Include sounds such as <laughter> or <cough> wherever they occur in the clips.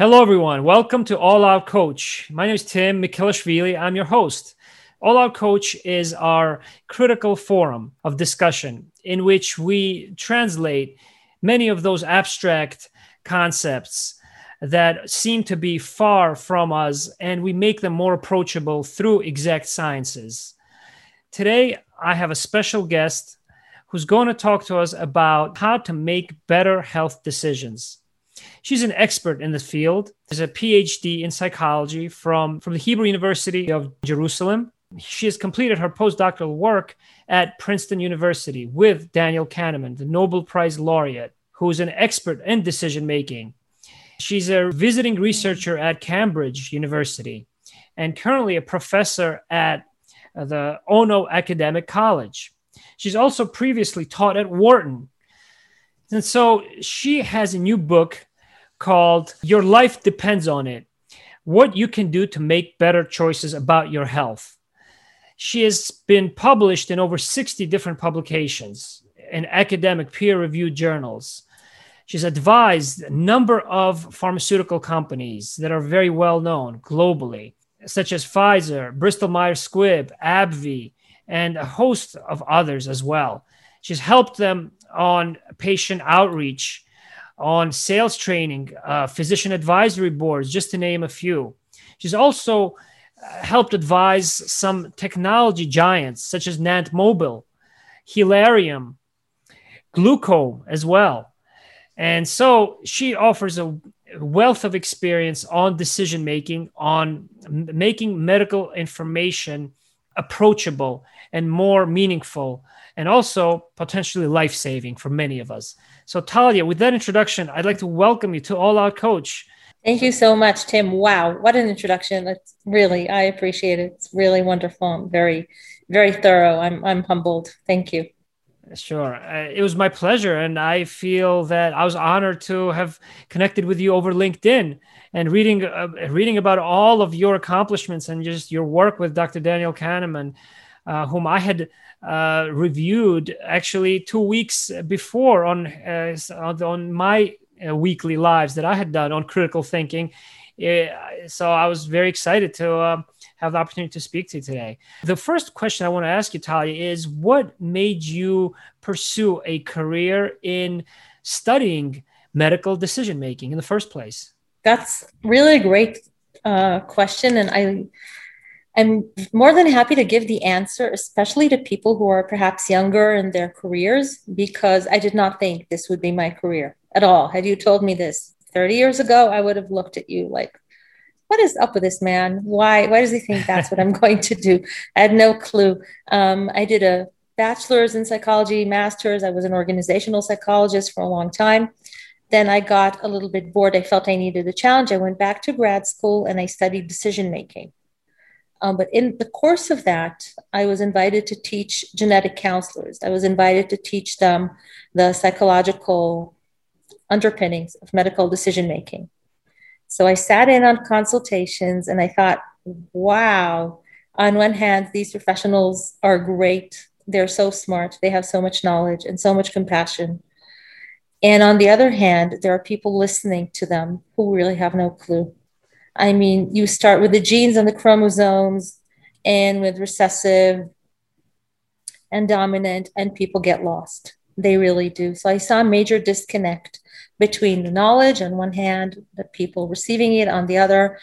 Hello, everyone. Welcome to All Out Coach. My name is Tim Mikilashvili. I'm your host. All Out Coach is our critical forum of discussion in which we translate many of those abstract concepts that seem to be far from us and we make them more approachable through exact sciences. Today, I have a special guest who's going to talk to us about how to make better health decisions. She's an expert in the field. She's a PhD in psychology from, from the Hebrew University of Jerusalem. She has completed her postdoctoral work at Princeton University with Daniel Kahneman, the Nobel Prize laureate, who is an expert in decision making. She's a visiting researcher at Cambridge University and currently a professor at the Ono Academic College. She's also previously taught at Wharton. And so she has a new book called Your Life Depends on It What You Can Do to Make Better Choices About Your Health. She has been published in over 60 different publications in academic peer reviewed journals. She's advised a number of pharmaceutical companies that are very well known globally, such as Pfizer, Bristol Myers Squibb, AbbVie, and a host of others as well. She's helped them on patient outreach on sales training, uh, physician advisory boards, just to name a few. She's also uh, helped advise some technology giants such as Nant Mobile, Hilarium, Glooko as well. And so she offers a wealth of experience on decision making, on making medical information approachable and more meaningful, and also potentially life saving for many of us. So, Talia, with that introduction, I'd like to welcome you to All Out Coach. Thank you so much, Tim. Wow, what an introduction! It's really, I appreciate it. It's really wonderful. I'm very, very thorough. I'm, I'm humbled. Thank you. Sure, uh, it was my pleasure, and I feel that I was honored to have connected with you over LinkedIn and reading, uh, reading about all of your accomplishments and just your work with Dr. Daniel Kahneman, uh, whom I had uh, reviewed actually two weeks before on uh, on my uh, weekly lives that I had done on critical thinking. so I was very excited to um, have the opportunity to speak to you today. The first question I want to ask you, Talia, is what made you pursue a career in studying medical decision making in the first place? That's really a great uh, question, and I I'm more than happy to give the answer, especially to people who are perhaps younger in their careers, because I did not think this would be my career at all. Had you told me this 30 years ago, I would have looked at you like, what is up with this man? Why, why does he think that's what I'm <laughs> going to do? I had no clue. Um, I did a bachelor's in psychology, master's. I was an organizational psychologist for a long time. Then I got a little bit bored. I felt I needed a challenge. I went back to grad school and I studied decision making. Um, but in the course of that, I was invited to teach genetic counselors. I was invited to teach them the psychological underpinnings of medical decision making. So I sat in on consultations and I thought, wow, on one hand, these professionals are great. They're so smart. They have so much knowledge and so much compassion. And on the other hand, there are people listening to them who really have no clue. I mean, you start with the genes and the chromosomes, and with recessive and dominant, and people get lost. They really do. So I saw a major disconnect between the knowledge on one hand, the people receiving it on the other.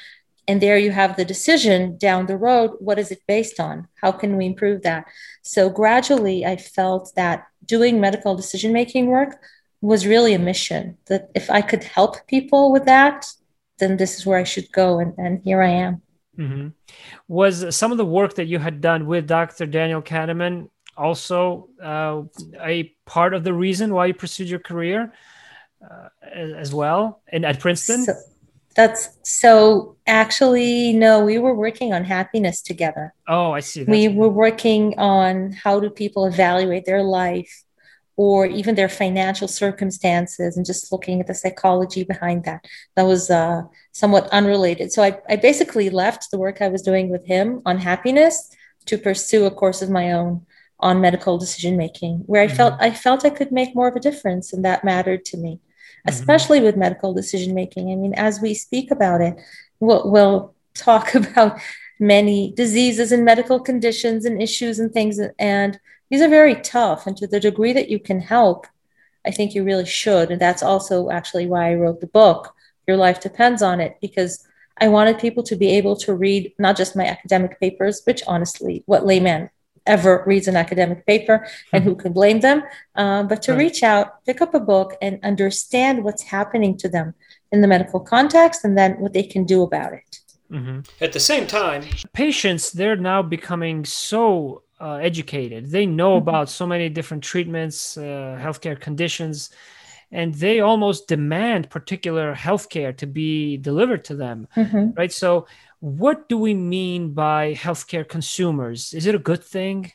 And there you have the decision down the road. What is it based on? How can we improve that? So gradually, I felt that doing medical decision making work was really a mission. That if I could help people with that, then this is where I should go. And, and here I am. Mm-hmm. Was some of the work that you had done with Dr. Daniel Kahneman also uh, a part of the reason why you pursued your career uh, as well and at Princeton? So, that's so actually, no, we were working on happiness together. Oh, I see. That's we were working on how do people evaluate their life or even their financial circumstances and just looking at the psychology behind that. That was uh, somewhat unrelated. So I, I basically left the work I was doing with him on happiness to pursue a course of my own on medical decision making where I mm-hmm. felt I felt I could make more of a difference and that mattered to me. mm-hmm. especially with medical decision making. I mean, as we speak about it, we'll, we'll talk <laughs> about many diseases and medical conditions and issues and things. And these are very tough. And to the degree that you can help, I think you really should. And that's also actually why I wrote the book. Your life depends on it because I wanted people to be able to read not just my academic papers, which honestly, what layman ever reads an academic paper and who can blame them, uh, but to right. reach out, pick up a book, and understand what's happening to them in the medical context and then what they can do about it. Mm-hmm. At the same time, patients, they're now becoming so uh, educated. They know mm-hmm. about so many different treatments, uh, healthcare conditions, and they almost demand particular healthcare to be delivered to them. Mm-hmm. Right. So, what do we mean by healthcare consumers? Is it a good thing?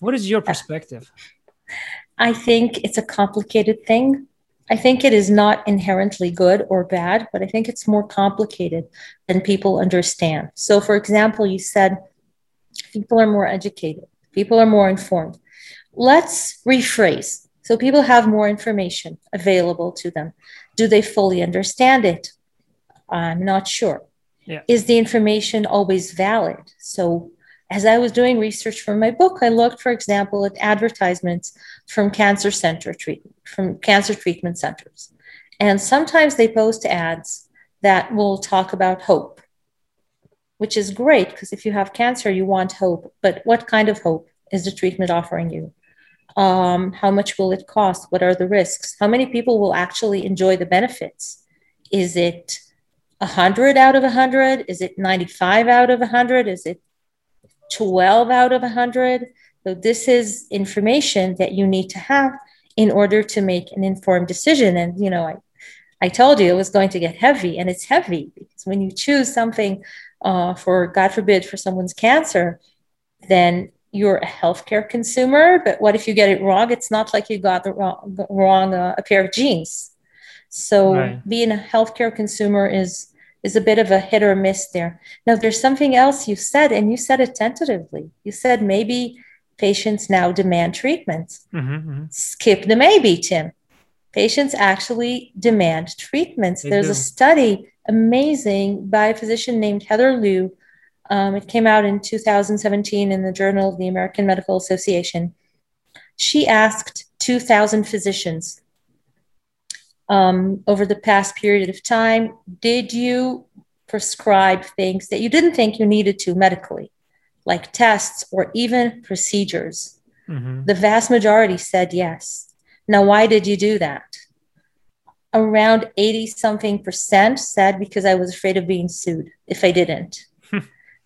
What is your perspective? I think it's a complicated thing. I think it is not inherently good or bad, but I think it's more complicated than people understand. So, for example, you said people are more educated, people are more informed. Let's rephrase. So, people have more information available to them. Do they fully understand it? I'm not sure. Yeah. Is the information always valid? So, as I was doing research for my book, I looked, for example, at advertisements from cancer center treatment, from cancer treatment centers. And sometimes they post ads that will talk about hope, which is great because if you have cancer, you want hope. But what kind of hope is the treatment offering you? Um, how much will it cost? What are the risks? How many people will actually enjoy the benefits? Is it 100 out of 100? Is it 95 out of 100? Is it 12 out of 100? So, this is information that you need to have in order to make an informed decision. And, you know, I, I told you it was going to get heavy, and it's heavy because when you choose something uh, for, God forbid, for someone's cancer, then you're a healthcare consumer. But what if you get it wrong? It's not like you got the wrong, wrong uh, a pair of jeans. So right. being a healthcare consumer is is a bit of a hit or miss there. Now, there's something else you said, and you said it tentatively. You said maybe patients now demand treatment. Mm-hmm, mm-hmm. Skip the maybe, Tim. Patients actually demand treatments. They There's do. a study, amazing, by a physician named Heather Lyu. Um, it came out in 2017 in the Journal of the American Medical Association. She asked 2,000 physicians um, over the past period of time, did you prescribe things that you didn't think you needed to medically, like tests or even procedures? Mm-hmm. The vast majority said yes. Now, why did you do that? Around 80 something percent said because I was afraid of being sued if I didn't.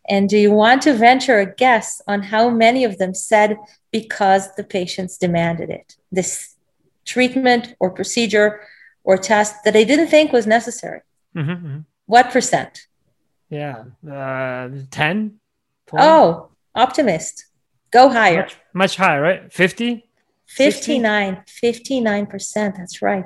and do you want to venture a guess on how many of them said because the patients demanded it? This treatment or procedure or test that I didn't think was necessary. Mm-hmm, mm-hmm. What percent? Yeah, uh, 10? Oh, optimist. Go higher. Much, much higher, right? 50? 59, 59%. That's right.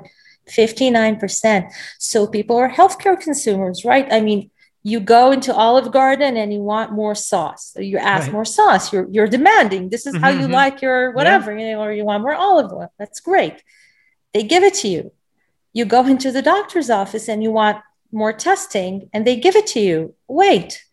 59%. So people are healthcare consumers, right? I mean, you go into Olive Garden and you want more sauce. So you ask right. more sauce. You're you're demanding. This is mm-hmm, how you mm-hmm. like your whatever, yeah. you know, or you want more olive oil. That's great. They give it to you you go into the doctor's office and you want more testing and they give it to you. Wait,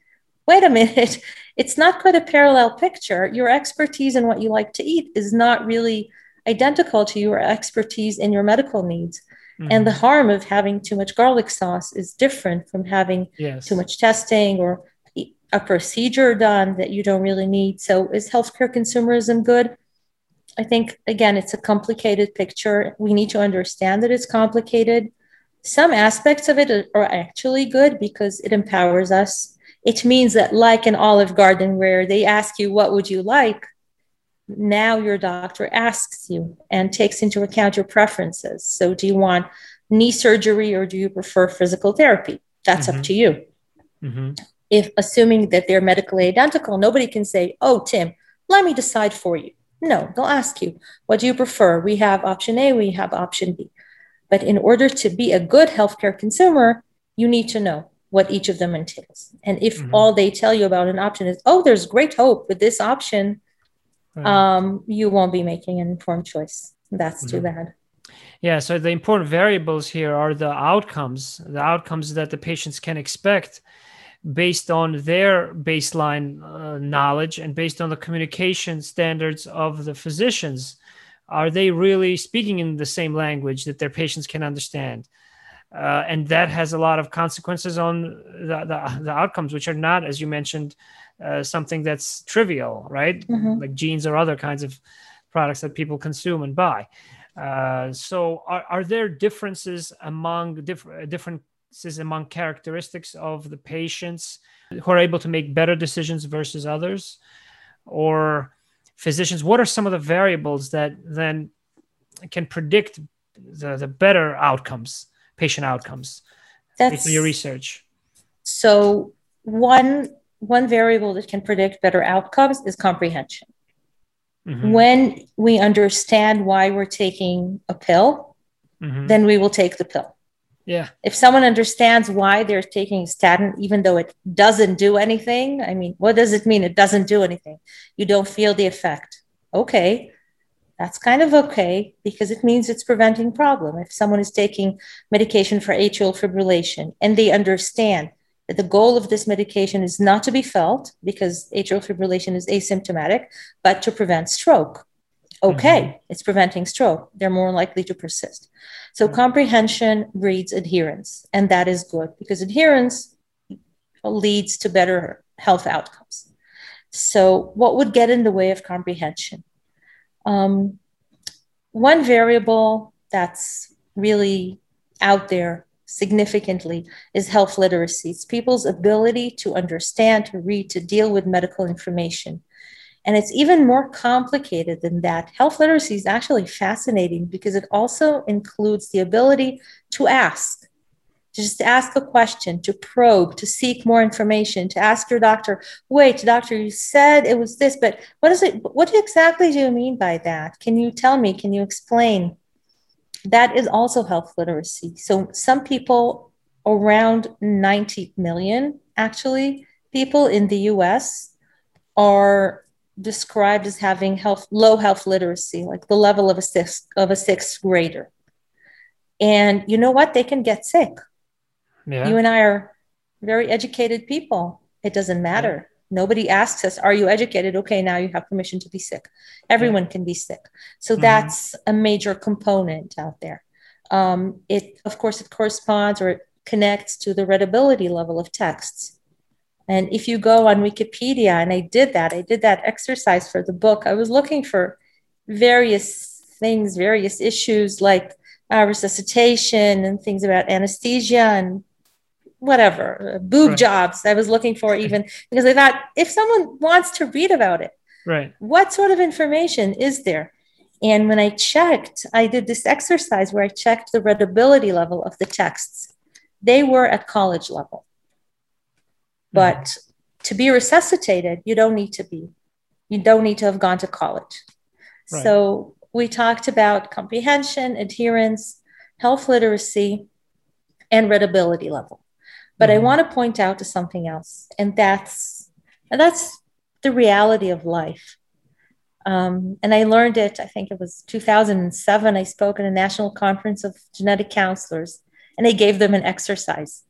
wait a minute. <laughs> It's not quite a parallel picture. Your expertise in what you like to eat is not really identical to your expertise in your medical needs. Mm-hmm. And the harm of having too much garlic sauce is different from having yes. too much testing or a procedure done that you don't really need. So, is healthcare consumerism good? I think, again, it's a complicated picture. We need to understand that it's complicated. Some aspects of it are actually good because it empowers us. It means that, like an Olive Garden, where they ask you, What would you like? Now your doctor asks you and takes into account your preferences. So, do you want knee surgery or do you prefer physical therapy? That's mm-hmm. up to you. Mm-hmm. If assuming that they're medically identical, nobody can say, Oh, Tim, let me decide for you. No, they'll ask you, what do you prefer? We have option A, we have option B. But in order to be a good healthcare consumer, you need to know what each of them entails. And if mm-hmm. all they tell you about an option is, oh, there's great hope with this option, right. um, you won't be making an informed choice. That's mm-hmm. too bad. Yeah, so the important variables here are the outcomes, the outcomes that the patients can expect based on their baseline uh, knowledge and based on the communication standards of the physicians. Are they really speaking in the same language that their patients can understand? Uh, and that has a lot of consequences on the, the, the outcomes, which are not, as you mentioned, uh, something that's trivial, right? Mm-hmm. Like jeans or other kinds of products that people consume and buy. Uh, so, are, are there differences among different differences among characteristics of the patients who are able to make better decisions versus others, or physicians? What are some of the variables that then can predict the, the better outcomes, patient outcomes, That's, based your research? So, one one variable that can predict better outcomes is comprehension. Mm-hmm. When we understand why we're taking a pill, mm-hmm. then we will take the pill. Yeah. If someone understands why they're taking statin, even though it doesn't do anything, I mean, what does it mean? It doesn't do anything. You don't feel the effect. Okay. That's kind of okay because it means it's preventing problem. If someone is taking medication for atrial fibrillation and they understand that the goal of this medication is not to be felt because atrial fibrillation is asymptomatic, but to prevent stroke. Okay, mm-hmm. it's preventing stroke. They're more likely to persist. So mm-hmm. comprehension breeds adherence, and that is good because adherence leads to better health outcomes. So, what would get in the way of comprehension? Um, one variable that's really out there significantly is health literacy. It's people's ability to understand, to read, to deal with medical information. And it's even more complicated than that. Health literacy is actually fascinating because it also includes the ability to ask, to just ask a question, to probe, to seek more information, to ask your doctor, wait, doctor, you said it was this, but what is it? What exactly do you mean by that? Can you tell me? Can you explain? that is also health literacy. So some people, around 90 million actually, people in the US are described as having health low health literacy, like the level of a sixth of a sixth grader. And you know what? They can get sick. Yeah. You and I are very educated people. It doesn't matter. Nobody asks us, Are you educated? Okay, now you have permission to be sick. Everyone can be sick. So mm-hmm. that's a major component out there. Um, it, of course, it corresponds or it connects to the readability level of texts. And if you go on Wikipedia, and I did that, I did that exercise for the book, I was looking for various things, various issues like uh, resuscitation and things about anesthesia and whatever uh, boob right. jobs i was looking for <laughs> even because i thought if someone wants to read about it right what sort of information is there and when i checked i did this exercise where i checked the readability level of the texts they were at college level but mm-hmm. to be resuscitated you don't need to be you don't need to have gone to college right. so we talked about comprehension adherence health literacy and readability level but mm-hmm. I want to point out to something else, and that's and that's the reality of life. Um, and I learned it. I think it was 2007. I spoke at a national conference of genetic counselors, and I gave them an exercise.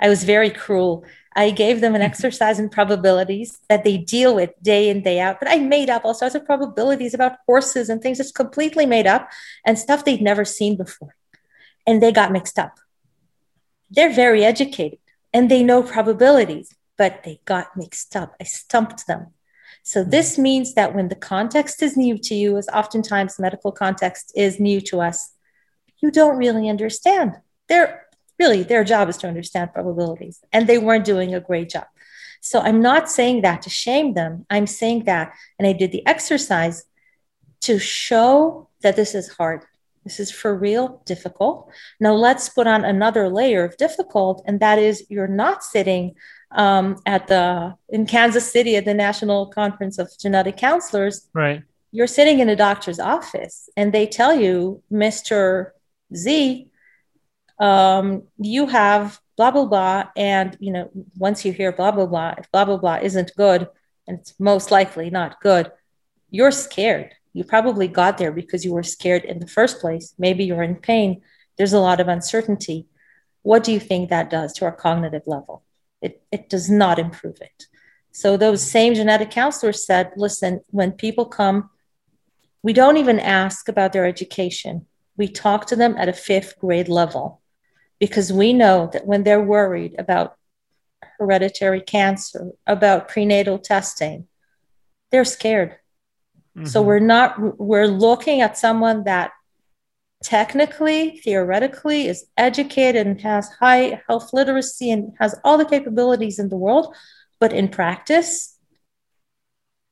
I was very cruel. I gave them an exercise in probabilities that they deal with day in, day out. But I made up all sorts of probabilities about horses and things that's completely made up and stuff they'd never seen before. And they got mixed up. They're very educated and they know probabilities, but they got mixed up. I stumped them. So hmm. this means that when the context is new to you, as oftentimes medical context is new to us, you don't really understand. They're really their job is to understand probabilities, and they weren't doing a great job. So I'm not saying that to shame them. I'm saying that, and I did the exercise to show that this is hard. This is for real difficult. Now let's put on another layer of difficult, and that is you're not sitting um, at the in Kansas City at the National Conference of Genetic Counselors. Right. You're sitting in a doctor's office, and they tell you, Mister Z, um, you have blah blah blah, and you know once you hear blah blah blah, if blah blah blah isn't good, and it's most likely not good, you're scared You probably got there because you were scared in the first place. Maybe you're in pain. There's a lot of uncertainty. What do you think that does to our cognitive level? It, it does not improve it. So those same genetic counselors said, listen, when people come, we don't even ask about their education. We talk to them at a fifth grade level because we know that when they're worried about hereditary cancer, about prenatal testing, they're scared. Mm-hmm. So we're not, we're looking at someone that technically, theoretically is educated and has high health literacy and has all the capabilities in the world, but in practice,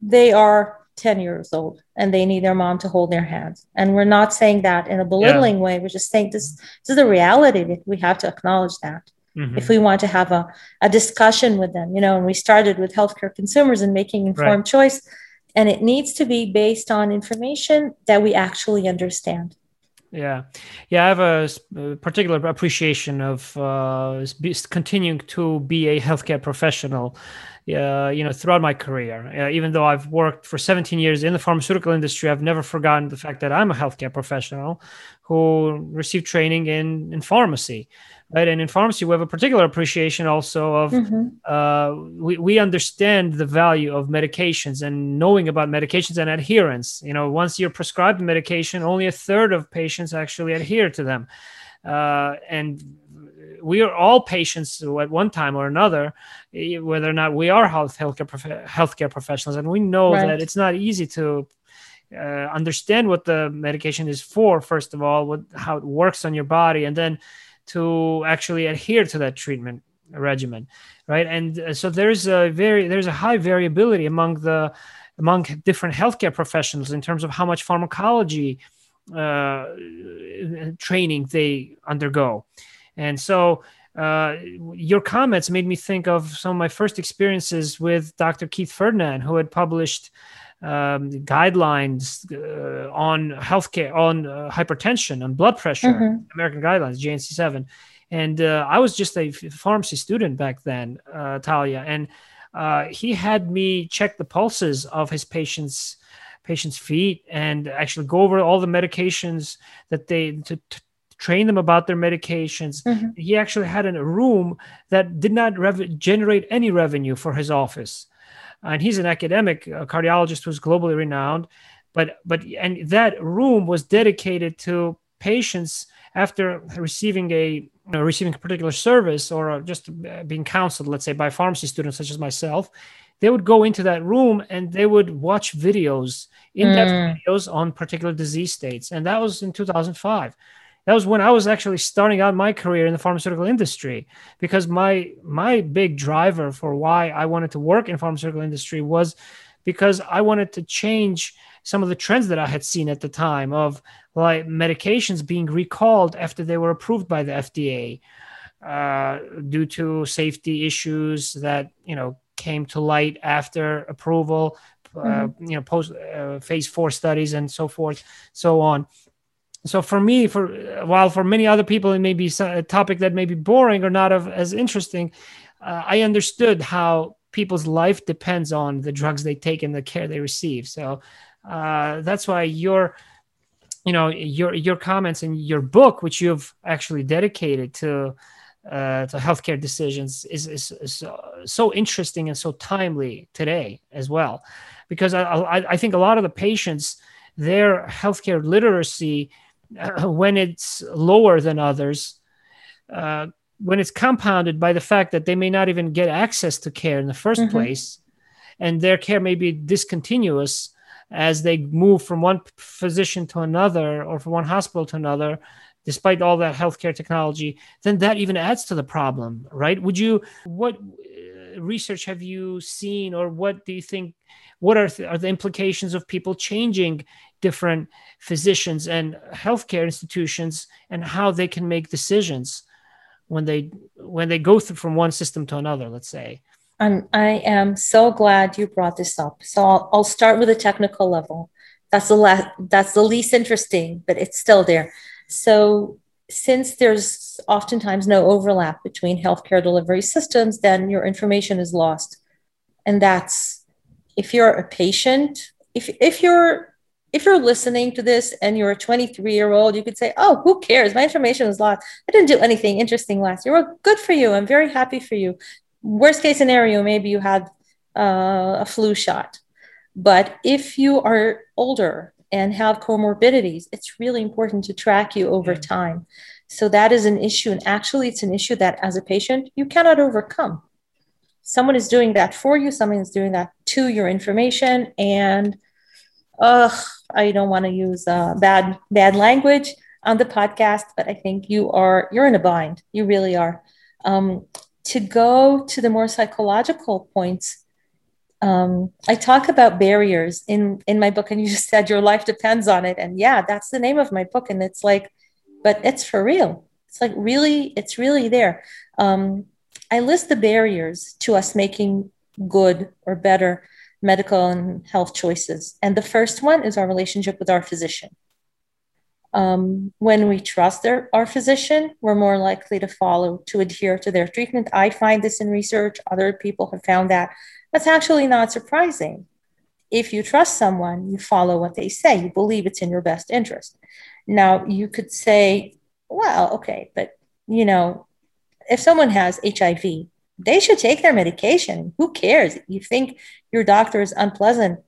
they are 10 years old and they need their mom to hold their hands. And we're not saying that in a belittling yeah. way. We're just saying this, this is the reality that we have to acknowledge that. Mm-hmm. If we want to have a, a discussion with them, you know, and we started with healthcare consumers and making informed right. choice, and it needs to be based on information that we actually understand. Yeah, yeah, I have a, particular appreciation of uh, continuing to be a healthcare professional. Uh, you know, throughout my career, uh, even though I've worked for 17 years in the pharmaceutical industry, I've never forgotten the fact that I'm a healthcare professional who received training in in pharmacy right? And in pharmacy we have a particular appreciation also of mm-hmm. uh, we, we understand the value of medications and knowing about medications and adherence. You know once you're prescribed medication only a third of patients actually adhere to them. Uh, and we are all patients at one time or another, whether or not we are health healthcare, prof- healthcare professionals, and we know right. that it's not easy to uh, understand what the medication is for. First of all, what how it works on your body, and then to actually adhere to that treatment regimen right and uh, so there's a very there's a high variability among the among different healthcare professionals in terms of how much pharmacology uh, training they undergo and so uh, your comments made me think of some of my first experiences with Dr. Keith Ferdinand, who had published um, guidelines uh, on healthcare, on uh, hypertension, on blood pressure, mm-hmm. American guidelines, JNC 7. And uh, I was just a pharmacy student back then, uh, Talia, and uh, he had me check the pulses of his patients' patients' feet and actually go over all the medications that they to, to train them about their medications. Mm-hmm. He actually had a room that did not rev- generate any revenue for his office and he's an academic a cardiologist who's globally renowned. But but and that room was dedicated to patients after receiving a you know, receiving a particular service or just being counseled, let's say by pharmacy students such as myself, they would go into that room and they would watch videos, in-depth mm. videos on particular disease states, and that was in 2005 that was when I was actually starting out my career in the pharmaceutical industry because my my big driver for why I wanted to work in pharmaceutical industry was because I wanted to change some of the trends that I had seen at the time of like medications being recalled after they were approved by the FDA uh, due to safety issues that you know came to light after approval, uh, mm-hmm. you know, post uh, phase four studies and so forth, so on so for me for while for many other people it may be a topic that may be boring or not of, as interesting uh, i understood how people's life depends on the drugs they take and the care they receive. So uh, that's why your you know your your comments and your book which you've actually dedicated to uh, to healthcare decisions is, is, is so interesting and so timely today as well. Because I, I, I think a lot of the patients their healthcare literacy uh, <clears throat> when it's lower than others, uh, when it's compounded by the fact that they may not even get access to care in the 1st mm-hmm. place, and their care may be discontinuous as they move from one physician to another or from one hospital to another, despite all that healthcare technology, then that even adds to the problem, right? Would you, what uh, research have you seen, or what do you think? What are, th- are the implications of people changing different physicians and healthcare institutions and how they can make decisions when they when they go through from one system to another let's say I'm, I am so glad you brought this up. So I'll, I'll start with a technical level. That's the last that's the least interesting, but it's still there. So since there's oftentimes no overlap between healthcare delivery systems, then your information is lost. And that's if you're a patient, if if you're if you're listening to this and you're a 23 year old, you could say, Oh, who cares? My information was lost. I didn't do anything interesting last year. Well, good for you. I'm very happy for you. Worst case scenario, maybe you had uh, a flu shot. But if you are older and have comorbidities, it's really important to track you over yeah. time. So that is an issue. And actually, it's an issue that as a patient, you cannot overcome. Someone is doing that for you, someone is doing that to your information. And ugh, I don't want to use uh, bad bad language on the podcast, but I think you are you're in a bind. You really are. Um, to go to the more psychological points, um, I talk about barriers in in my book, and you <laughs> just said your life depends on it, and yeah, that's the name of my book, and it's like, but it's for real. It's like really, it's really there. Um, I list the barriers to us making good or better medical and health choices. And the first one is our relationship with our physician. Um, when we trust their, our physician, we're more likely to follow, to adhere to their treatment. I find this in research. Other people have found that. That's actually not surprising. If you trust someone, you follow what they say, you believe it's in your best interest. Now, you could say, well, okay, but you know, if someone has HIV, they should take their medication. Who cares? You think your doctor is unpleasant.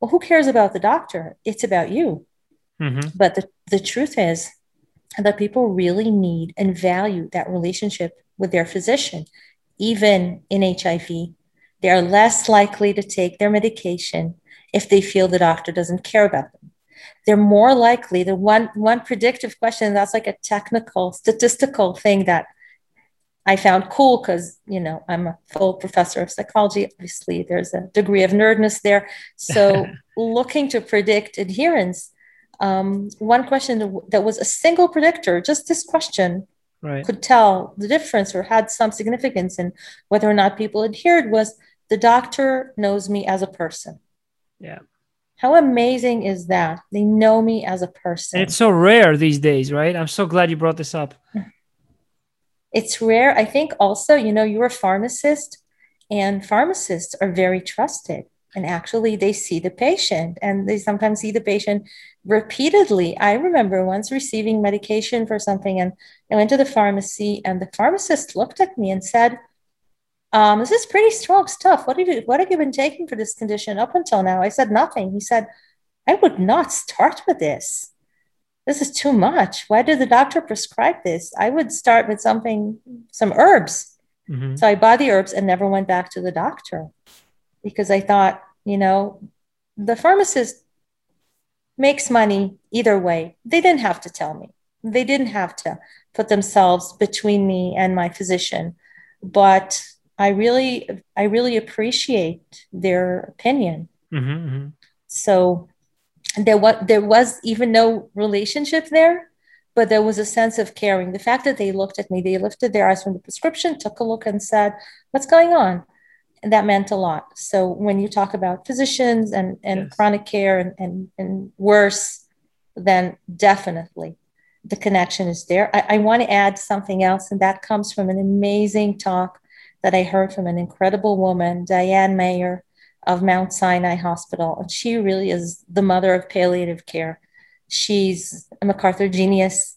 Well, who cares about the doctor? It's about you. Mm-hmm. But the, the truth is that people really need and value that relationship with their physician. Even in HIV, they are less likely to take their medication if they feel the doctor doesn't care about them. They're more likely, the one, one predictive question, that's like a technical, statistical thing that I found cool because, you know, I'm a full professor of psychology. Obviously, there's a degree of nerdness there. So, <laughs> looking to predict adherence, um, one question that was a single predictor, just this question, right. could tell the difference or had some significance in whether or not people adhered was the doctor knows me as a person. Yeah. How amazing is that? They know me as a person. And it's so rare these days, right? I'm so glad you brought this up. It's rare. I think also, you know, you're a pharmacist, and pharmacists are very trusted. And actually, they see the patient and they sometimes see the patient repeatedly. I remember once receiving medication for something, and I went to the pharmacy, and the pharmacist looked at me and said, um, this is pretty strong stuff. What have you what have you been taking for this condition up until now? I said nothing. He said, I would not start with this this is too much. Why did the doctor prescribe this? I would start with something, some herbs. Mm-hmm. So I bought the herbs and never went back to the doctor because I thought, you know, the pharmacist makes money either way. They didn't have to tell me, they didn't have to put themselves between me and my physician. But I really, I really appreciate their opinion. Mm-hmm, mm-hmm. So there was there was even no relationship there but there was a sense of caring. The fact that they looked at me they lifted their eyes from the prescription took a look and said what's going on? And that meant a lot. So when you talk about physicians and, and yes. chronic care and, and, and worse then definitely the connection is there. I, I want to add something else and that comes from an amazing talk that i heard from an incredible woman diane meier of Mount Sinai Hospital. And she really is the mother of palliative care. She's a MacArthur genius,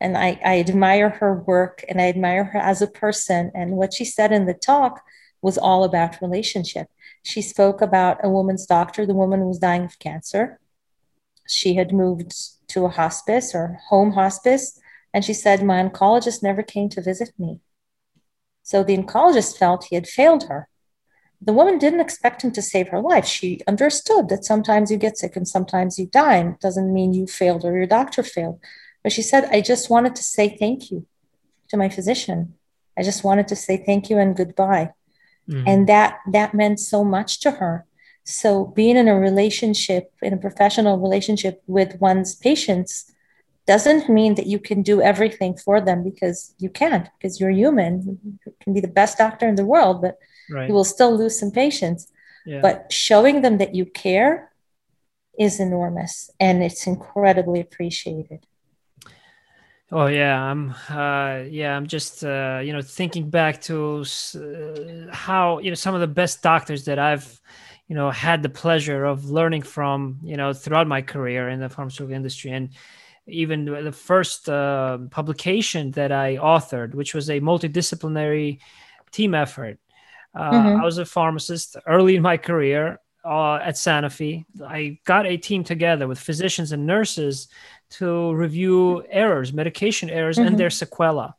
and I, I admire her work and I admire her as a person. And what she said in the talk was all about relationship. She spoke about a woman's doctor. The woman was dying of cancer. She had moved to a hospice or home hospice. And she said, My oncologist never came to visit me. So the oncologist felt he had failed her the woman didn't expect him to save her life. She understood that sometimes you get sick and sometimes you die. And it doesn't mean you failed or your doctor failed. But she said, I just wanted to say thank you to my physician. I just wanted to say thank you and goodbye. Mm-hmm. And that that meant so much to her. So being in a relationship, in a professional relationship with one's patients doesn't mean that you can do everything for them because you can't, because you're human. You can be the best doctor in the world, but right. you will still lose some patients. Yeah. But showing them that you care is enormous and it's incredibly appreciated. Oh yeah, I'm uh, yeah, I'm just uh, you know thinking back to uh, how you know some of the best doctors that I've you know had the pleasure of learning from you know throughout my career in the pharmaceutical industry and even the first uh, publication that i authored which was a multidisciplinary team effort uh, mm-hmm. i was a pharmacist early in my career uh, at sanofi i got a team together with physicians and nurses to review errors medication errors mm-hmm. and their sequela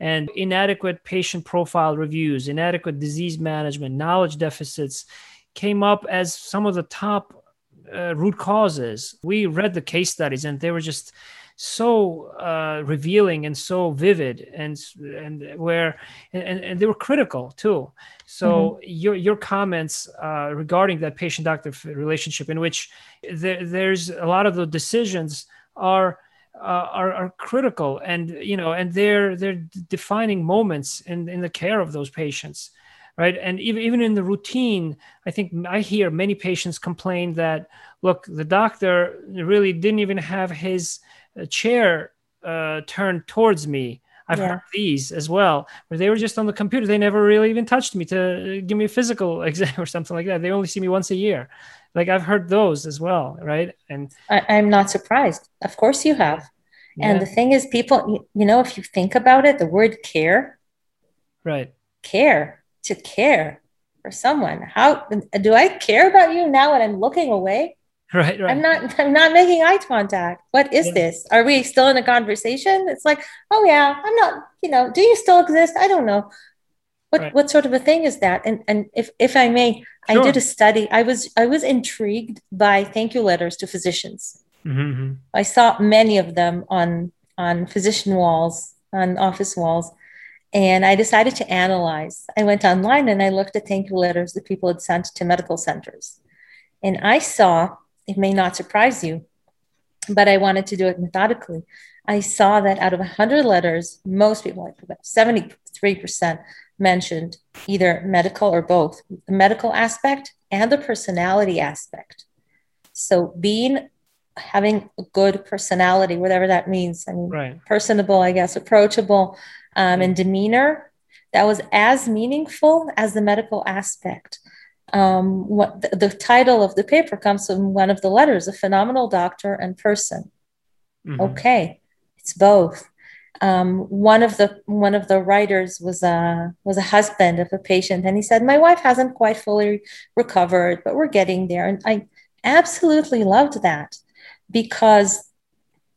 and inadequate patient profile reviews inadequate disease management knowledge deficits came up as some of the top uh, root causes. We read the case studies and they were just so uh, revealing and so vivid and and where and, and they were critical too so mm-hmm. your your comments uh, regarding that patient doctor relationship in which there, there's a lot of the decisions are uh, are, are critical and you know and they're they're defining moments in in the care of those patients right and even, even in the routine i think i hear many patients complain that look the doctor really didn't even have his chair uh, turned towards me i've yeah. heard these as well where they were just on the computer they never really even touched me to uh, give me a physical <laughs> exam or something like that they only see me once a year like i've heard those as well right and I, am not surprised of course you have yeah. and the thing is people you know if you think about it the word care right care to care for someone. How do I care about you now when I'm looking away? <laughs> Right, right. I'm not I'm not making eye contact. What is yeah. this? Are we still in a conversation? It's like, oh yeah, I'm not, you know, do you still exist? I don't know. What right. what sort of a thing is that? And and if if I may, sure. I did a study. I was I was intrigued by thank you letters to physicians. Mm-hmm. I saw many of them on on physician walls, on office walls. And I decided to analyze. I went online and I looked at thank you letters that people had sent to medical centers. And I saw, it may not surprise you, but I wanted to do it methodically. I saw that out of 100 letters, most people, like about 73%, mentioned either medical or both the medical aspect and the personality aspect. So, being having a good personality, whatever that means, I mean, right. personable, I guess, approachable, um, and demeanor that was as meaningful as the medical aspect. Um, what the, the, title of the paper comes from one of the letters, a phenomenal doctor and person. Mm-hmm. Okay, it's both. Um, one of the one of the writers was a was a husband of a patient, and he said, "My wife hasn't quite fully recovered, but we're getting there." And I absolutely loved that because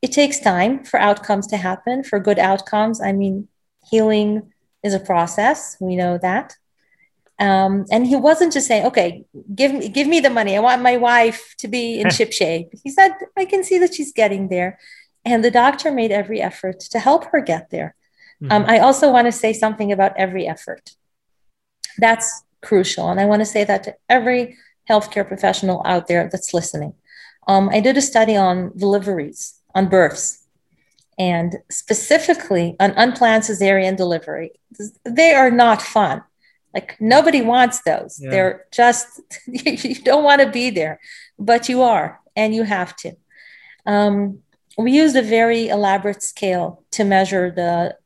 it takes time for outcomes to happen, for good outcomes. I mean, healing is a process. We know that. Um, and he wasn't just saying, okay, give me, give me the money. I want my wife to be in <laughs> ship shape. He said, I can see that she's getting there. And the doctor made every effort to help her get there. Mm-hmm. Um, I also want to say something about every effort. That's crucial. And I want to say that to every healthcare professional out there that's listening. Um, I did a study on deliveries, on births and specifically on unplanned cesarean delivery. They are not fun. Like nobody wants those. Yeah. They're just, <laughs> you don't want to be there, but you are, and you have to. Um, we used a very elaborate scale to measure the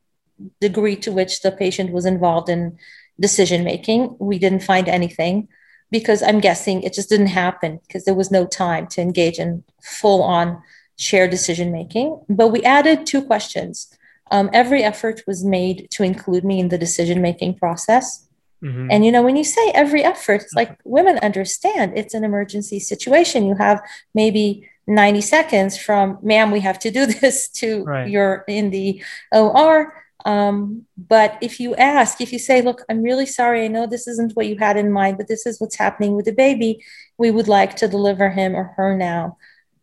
degree to which the patient was involved in decision making. We didn't find anything because I'm guessing it just didn't happen because there was no time to engage in full on shared decision making. But we added two questions. Um, every effort was made to include me in the decision making process. Mm-hmm. And you know, when you say every effort, it's like women understand it's an emergency situation. You have maybe 90 seconds from, ma'am, we have to do <laughs> this to right. you're in the OR. Um, but if you ask, if you say, look, I'm really sorry, I know this isn't what you had in mind, but this is what's happening with the baby, we would like to deliver him or her now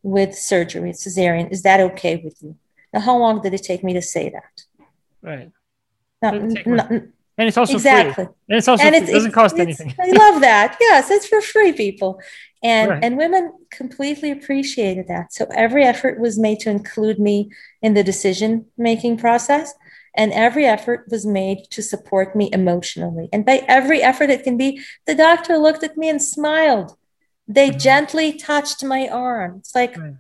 with surgery, cesarean. Is that okay with you? Now, how long did it take me to say that? Right. Now, and it's also exactly. free. And it's also and it's, it doesn't cost anything. I love that. Yes, it's for free, people. And right. and women completely appreciated that. So every effort was made to include me in the decision making process. And every effort was made to support me emotionally. And by every effort it can be, the doctor looked at me and smiled they mm-hmm. gently touched my arm. It's like right.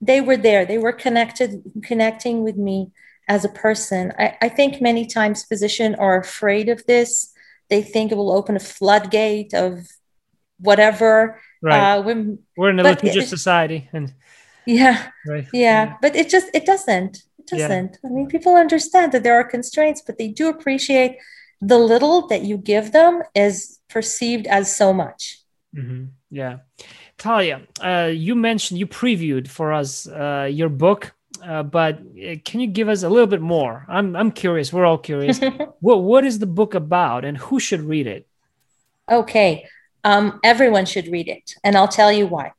they were there. They were connected, connecting with me as a person. I, I think many times physicians are afraid of this. They think it will open a floodgate of whatever. Right. Uh, we're, we're in a litigious society, and yeah, right. yeah, yeah, but it just it doesn't. It doesn't. Yeah. I mean, people understand that there are constraints, but they do appreciate the little that you give them is perceived as so much. Mm-hmm. Yeah. Talia, uh, you mentioned you previewed for us uh, your book, uh, but uh, can you give us a little bit more? I'm I'm curious. We're all curious. <laughs> what what is the book about, and who should read it? Okay, um, everyone should read it, and I'll tell you why.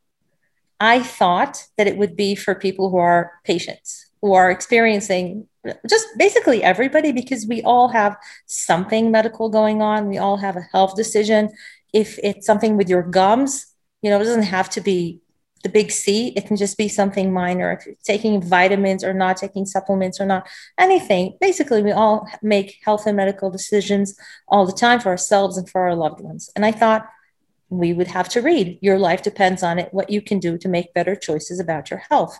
I thought that it would be for people who are patients, who are experiencing just basically everybody, because we all have something medical going on. We all have a health decision. If it's something with your gums, you know, it doesn't have to be the big C. It can just be something minor. If you're taking vitamins or not taking supplements or not, anything. Basically, we all make health and medical decisions all the time for ourselves and for our loved ones. And I thought we would have to read Your Life Depends on It, what you can do to make better choices about your health.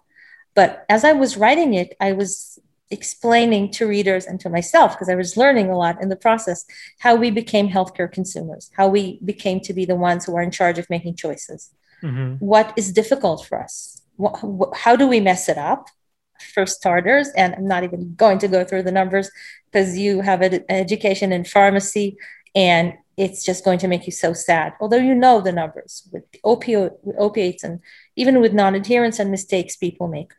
But as I was writing it, I was explaining to readers and to myself, because I was learning a lot in the process, how we became healthcare consumers, how we became to be the ones who are in charge of making choices. Mm-hmm. What is difficult for us? How do we mess it up? For starters, and I'm not even going to go through the numbers because you have an education in pharmacy and it's just going to make you so sad. Although you know the numbers with opioid, with opiates and even with non-adherence and mistakes people make.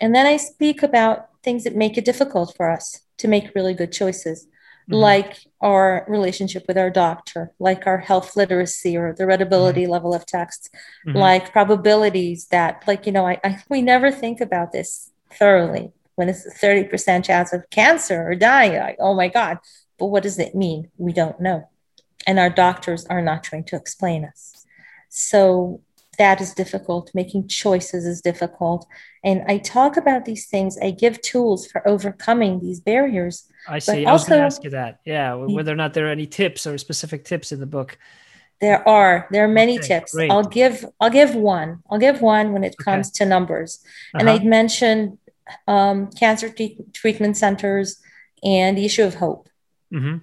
And then I speak about things that make it difficult for us to make really good choices, mm-hmm. like our relationship with our doctor, like our health literacy or the readability mm-hmm. level of texts, mm-hmm. like probabilities that, like, you know, I, I, we never think about this thoroughly when it's a 30% chance of cancer or dying. Like, oh my God. But what does it mean? We don't know. And our doctors are not trying to explain us. So that is difficult. Making choices is difficult. And I talk about these things. I give tools for overcoming these barriers. I see. I was going to ask you that. Yeah. Whether or not there are any tips or specific tips in the book. There are. There are many okay, tips. Great. I'll give. I'll give one. I'll give one when it comes okay. to numbers. Uh-huh. And I'd mentioned um, cancer t- treatment centers and the issue of hope. Mm-hmm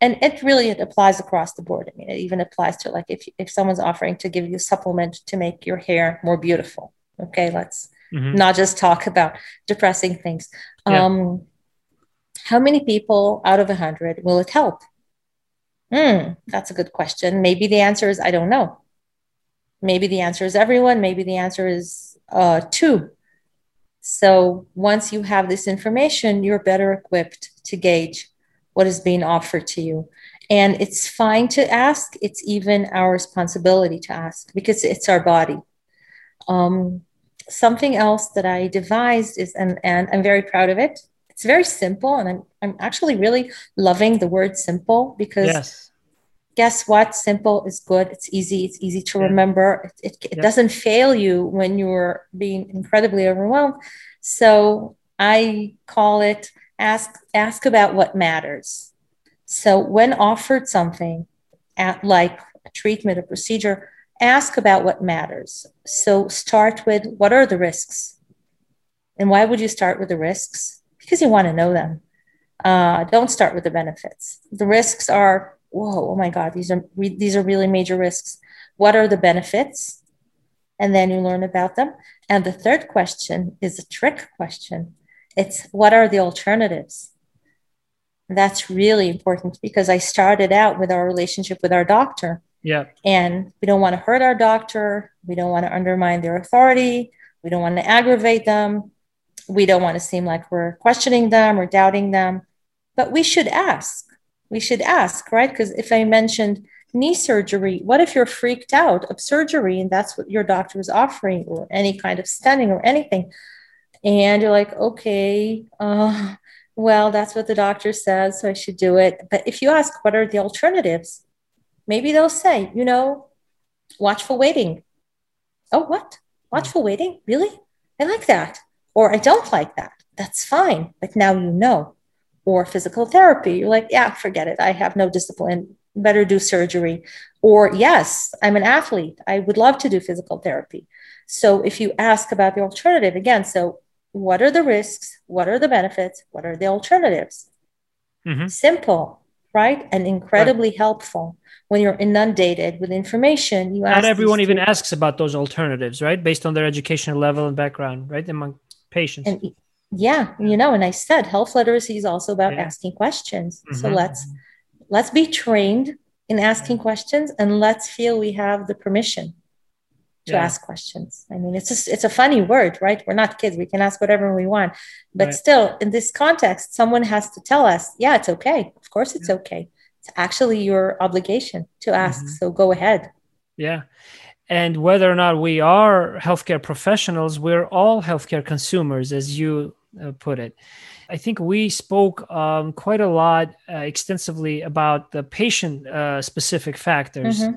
and it really it applies across the board. I mean, it even applies to like if if someone's offering to give you a supplement to make your hair more beautiful. Okay, let's mm-hmm. not just talk about depressing things. Yeah. Um, how many people out of a hundred will it help? Hmm, that's a good question. Maybe the answer is I don't know. Maybe the answer is everyone. Maybe the answer is uh, two. So once you have this information, you're better equipped to gauge what is being offered to you. And it's fine to ask. It's even our responsibility to ask because it's our body. Um, something else that I devised is, and, and I'm very proud of it. It's very simple. And I'm, I'm actually really loving the word simple because yes. guess what? Simple is good. It's easy. It's easy to yeah. remember. It, it, it yeah. doesn't fail you when you're being incredibly overwhelmed. So I call it ask ask about what matters so when offered something at like a treatment a procedure ask about what matters so start with what are the risks and why would you start with the risks because you want to know them uh, don't start with the benefits the risks are whoa oh my god these are re- these are really major risks what are the benefits and then you learn about them and the third question is a trick question it's what are the alternatives? That's really important because I started out with our relationship with our doctor. Yeah. And we don't want to hurt our doctor. We don't want to undermine their authority. We don't want to aggravate them. We don't want to seem like we're questioning them or doubting them. But we should ask. We should ask, right? Because if I mentioned knee surgery, what if you're freaked out of surgery and that's what your doctor is offering, or any kind of stenting or anything? and you're like okay uh, well that's what the doctor says so i should do it but if you ask what are the alternatives maybe they'll say you know watchful waiting oh what watchful waiting really i like that or i don't like that that's fine but now you know or physical therapy you're like yeah forget it i have no discipline better do surgery or yes i'm an athlete i would love to do physical therapy so if you ask about the alternative again so what are the risks? What are the benefits? What are the alternatives? Mm-hmm. Simple, right? And incredibly right. helpful. when you're inundated with information, you not everyone even asks about those alternatives, right? Based on their educational level and background, right? Among patients. And yeah, you know, and I said health literacy is also about yeah. asking questions. Mm-hmm. So let's let's be trained in asking questions and let's feel we have the permission to yeah. ask questions. I mean, it's just it's a funny word, right? We're not kids; we can ask whatever we want. But right. still, in this context, someone has to tell us, "Yeah, it's okay. Of course, it's yeah. okay. It's actually your obligation to ask. Mm-hmm. So go ahead." Yeah. And whether or not we are healthcare professionals, we're all healthcare consumers, as you uh, put it. I think we spoke um, quite a lot uh, extensively about the patient uh, specific factors mm-hmm.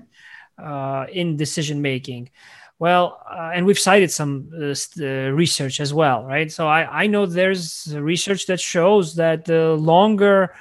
Uh, in decision making. Well, uh, and we've cited some uh, research as well, right? So I, I know there's research that shows that the longer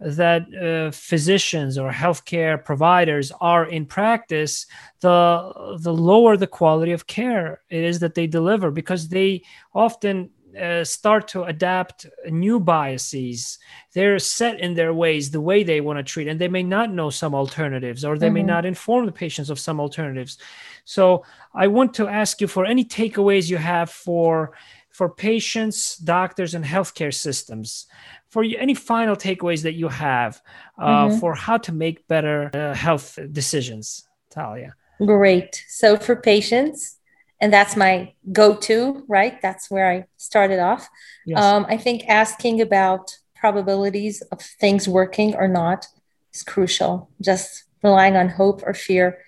that uh, physicians or healthcare providers are in practice, the the lower the quality of care it is that they deliver because they often uh, start to adapt new biases. They're set in their ways, the way they want to treat, and they may not know some alternatives or they mm-hmm. may not inform the patients of some alternatives. So I want to ask you for any takeaways you have for for patients, doctors, and healthcare systems. For you, any final takeaways that you have uh, mm-hmm. for how to make better uh, health decisions, Talya. Great. So for patients, and that's my go-to right that's where i started off yes. um, i think asking about probabilities of things working or not is crucial just relying on hope or fear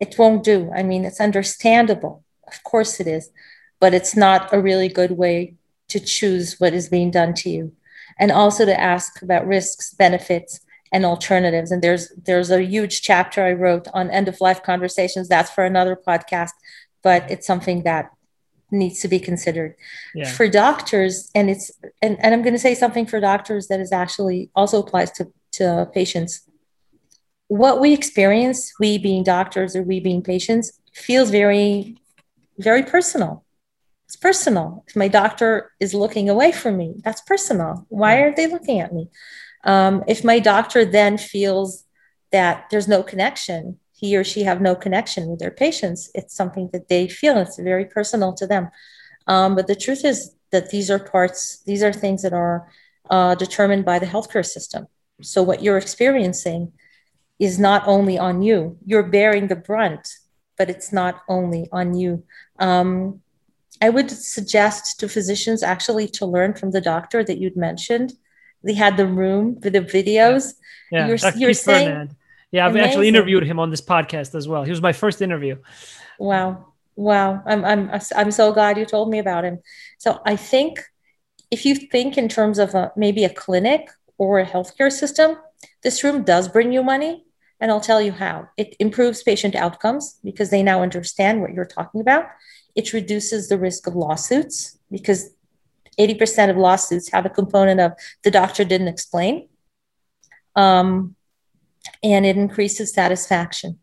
it won't do i mean it's understandable of course it is but it's not a really good way to choose what is being done to you and also to ask about risks benefits and alternatives. And there's there's a huge chapter i wrote on end of life conversations. That's for another podcast but it's something that needs to be considered. Yeah. for doctors and it's and, and i'm going to say something for doctors that is actually also applies to, to patients. What we experience we being doctors or we being patients feels very very personal it's personal if my doctor is looking away from me that's personal why are they looking at me um, if my doctor then feels that there's no connection he or she have no connection with their patients. It's something that they feel. It's very personal to them. Um, but the truth is that these are parts, these are things that are uh, determined by the healthcare system. So what you're experiencing is not only on you, you're bearing the brunt, but it's not only on you. Um, I would suggest to physicians actually to learn from the doctor that you'd mentioned. They had the room with the videos. Yeah, you're, you're saying, Fernand. Yeah, I've Amazing. actually interviewed him on this podcast as well. He was my first interview. Wow. Wow. I'm, I'm, I'm so glad you told me about him. So I think if you think in terms of a, maybe a clinic or a healthcare system, this room does bring you money. And I'll tell you how. It improves patient outcomes because they now understand what you're talking about. It reduces the risk of lawsuits because 80% of lawsuits have a component of the doctor didn't explain. Um, and it increases satisfaction.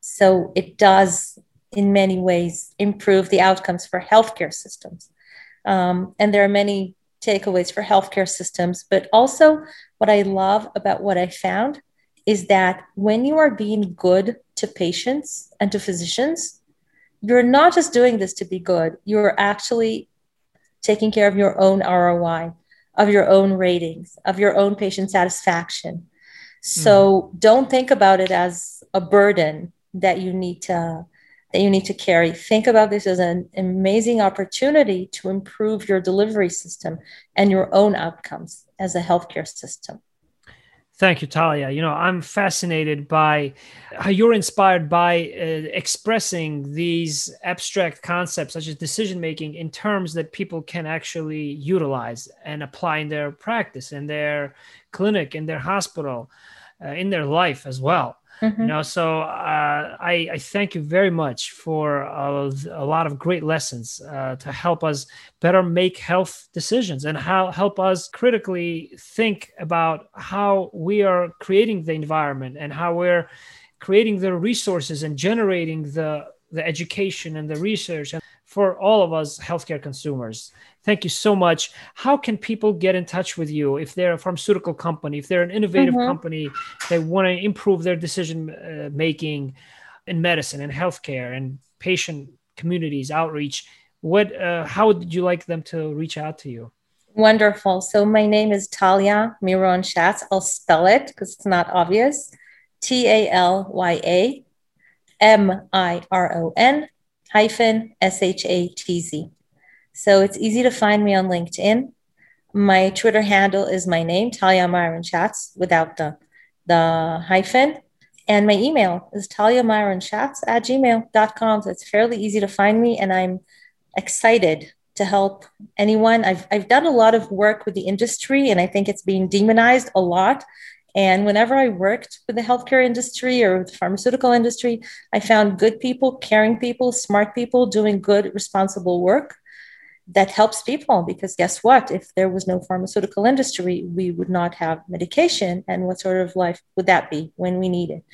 So it does, in many ways, improve the outcomes for healthcare systems. Um, and there are many takeaways for healthcare systems, but also what I love about what I found is that when you are being good to patients and to physicians, you're not just doing this to be good, you're actually taking care of your own ROI, of your own ratings, of your own patient satisfaction, so mm. don't think about it as a burden that you need to that you need to carry. Think about this as an amazing opportunity to improve your delivery system and your own outcomes as a healthcare system. Thank you, Talya. You know, I'm fascinated by how you're inspired by uh, expressing these abstract concepts, such as decision making, in terms that people can actually utilize and apply in their practice, in their clinic, in their hospital uh, in their life as well. Mm-hmm. You know, so uh, I, I, thank you very much for a, a lot of great lessons uh, to help us better make health decisions and how help us critically think about how we are creating the environment and how we're creating the resources and generating the the education and the research for all of us healthcare consumers. Thank you so much. How can people get in touch with you if they're a pharmaceutical company, if they're an innovative mm-hmm. company, they want to improve their decision uh, making in medicine and healthcare and patient communities outreach? What, uh, how would you like them to reach out to you? Wonderful. So my name is Talya Miron Shatz. I'll spell it because it's not obvious. T A L Y A M I R O N hyphen S H A T Z. So it's easy to find me on LinkedIn. My Twitter handle is my name, Talya Miron Shatz, without the, the hyphen. And my email is Talya Miron Shatz at gmail.com. So it's fairly easy to find me. And I'm excited to help anyone. I've, I've done a lot of work with the industry, and I think it's being demonized a lot. And whenever I worked with the healthcare industry or the pharmaceutical industry, I found good people, caring people, smart people doing good, responsible work that helps people. Because guess what? If there was no pharmaceutical industry, we would not have medication. And what sort of life would that be when we need it?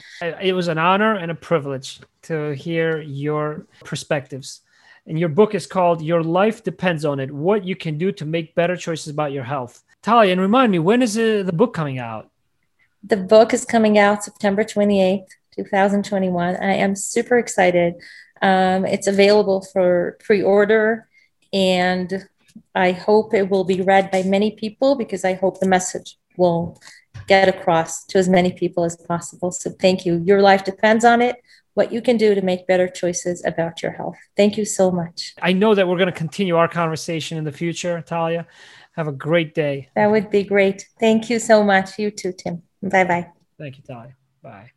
It was an honor and a privilege to hear your perspectives. And your book is called Your Life Depends on It What You Can Do to Make Better Choices About Your Health. Talya, and remind me, when is uh, the book coming out? The book is coming out September 28th, 2021. I am super excited. Um, it's available for pre order, and I hope it will be read by many people because I hope the message will get across to as many people as possible. So, thank you. Your life depends on it what you can do to make better choices about your health. Thank you so much. I know that we're going to continue our conversation in the future, Talya. Have a great day. That would be great. Thank you so much. You too, Tim. Bye bye. Thank you, Talya. Bye.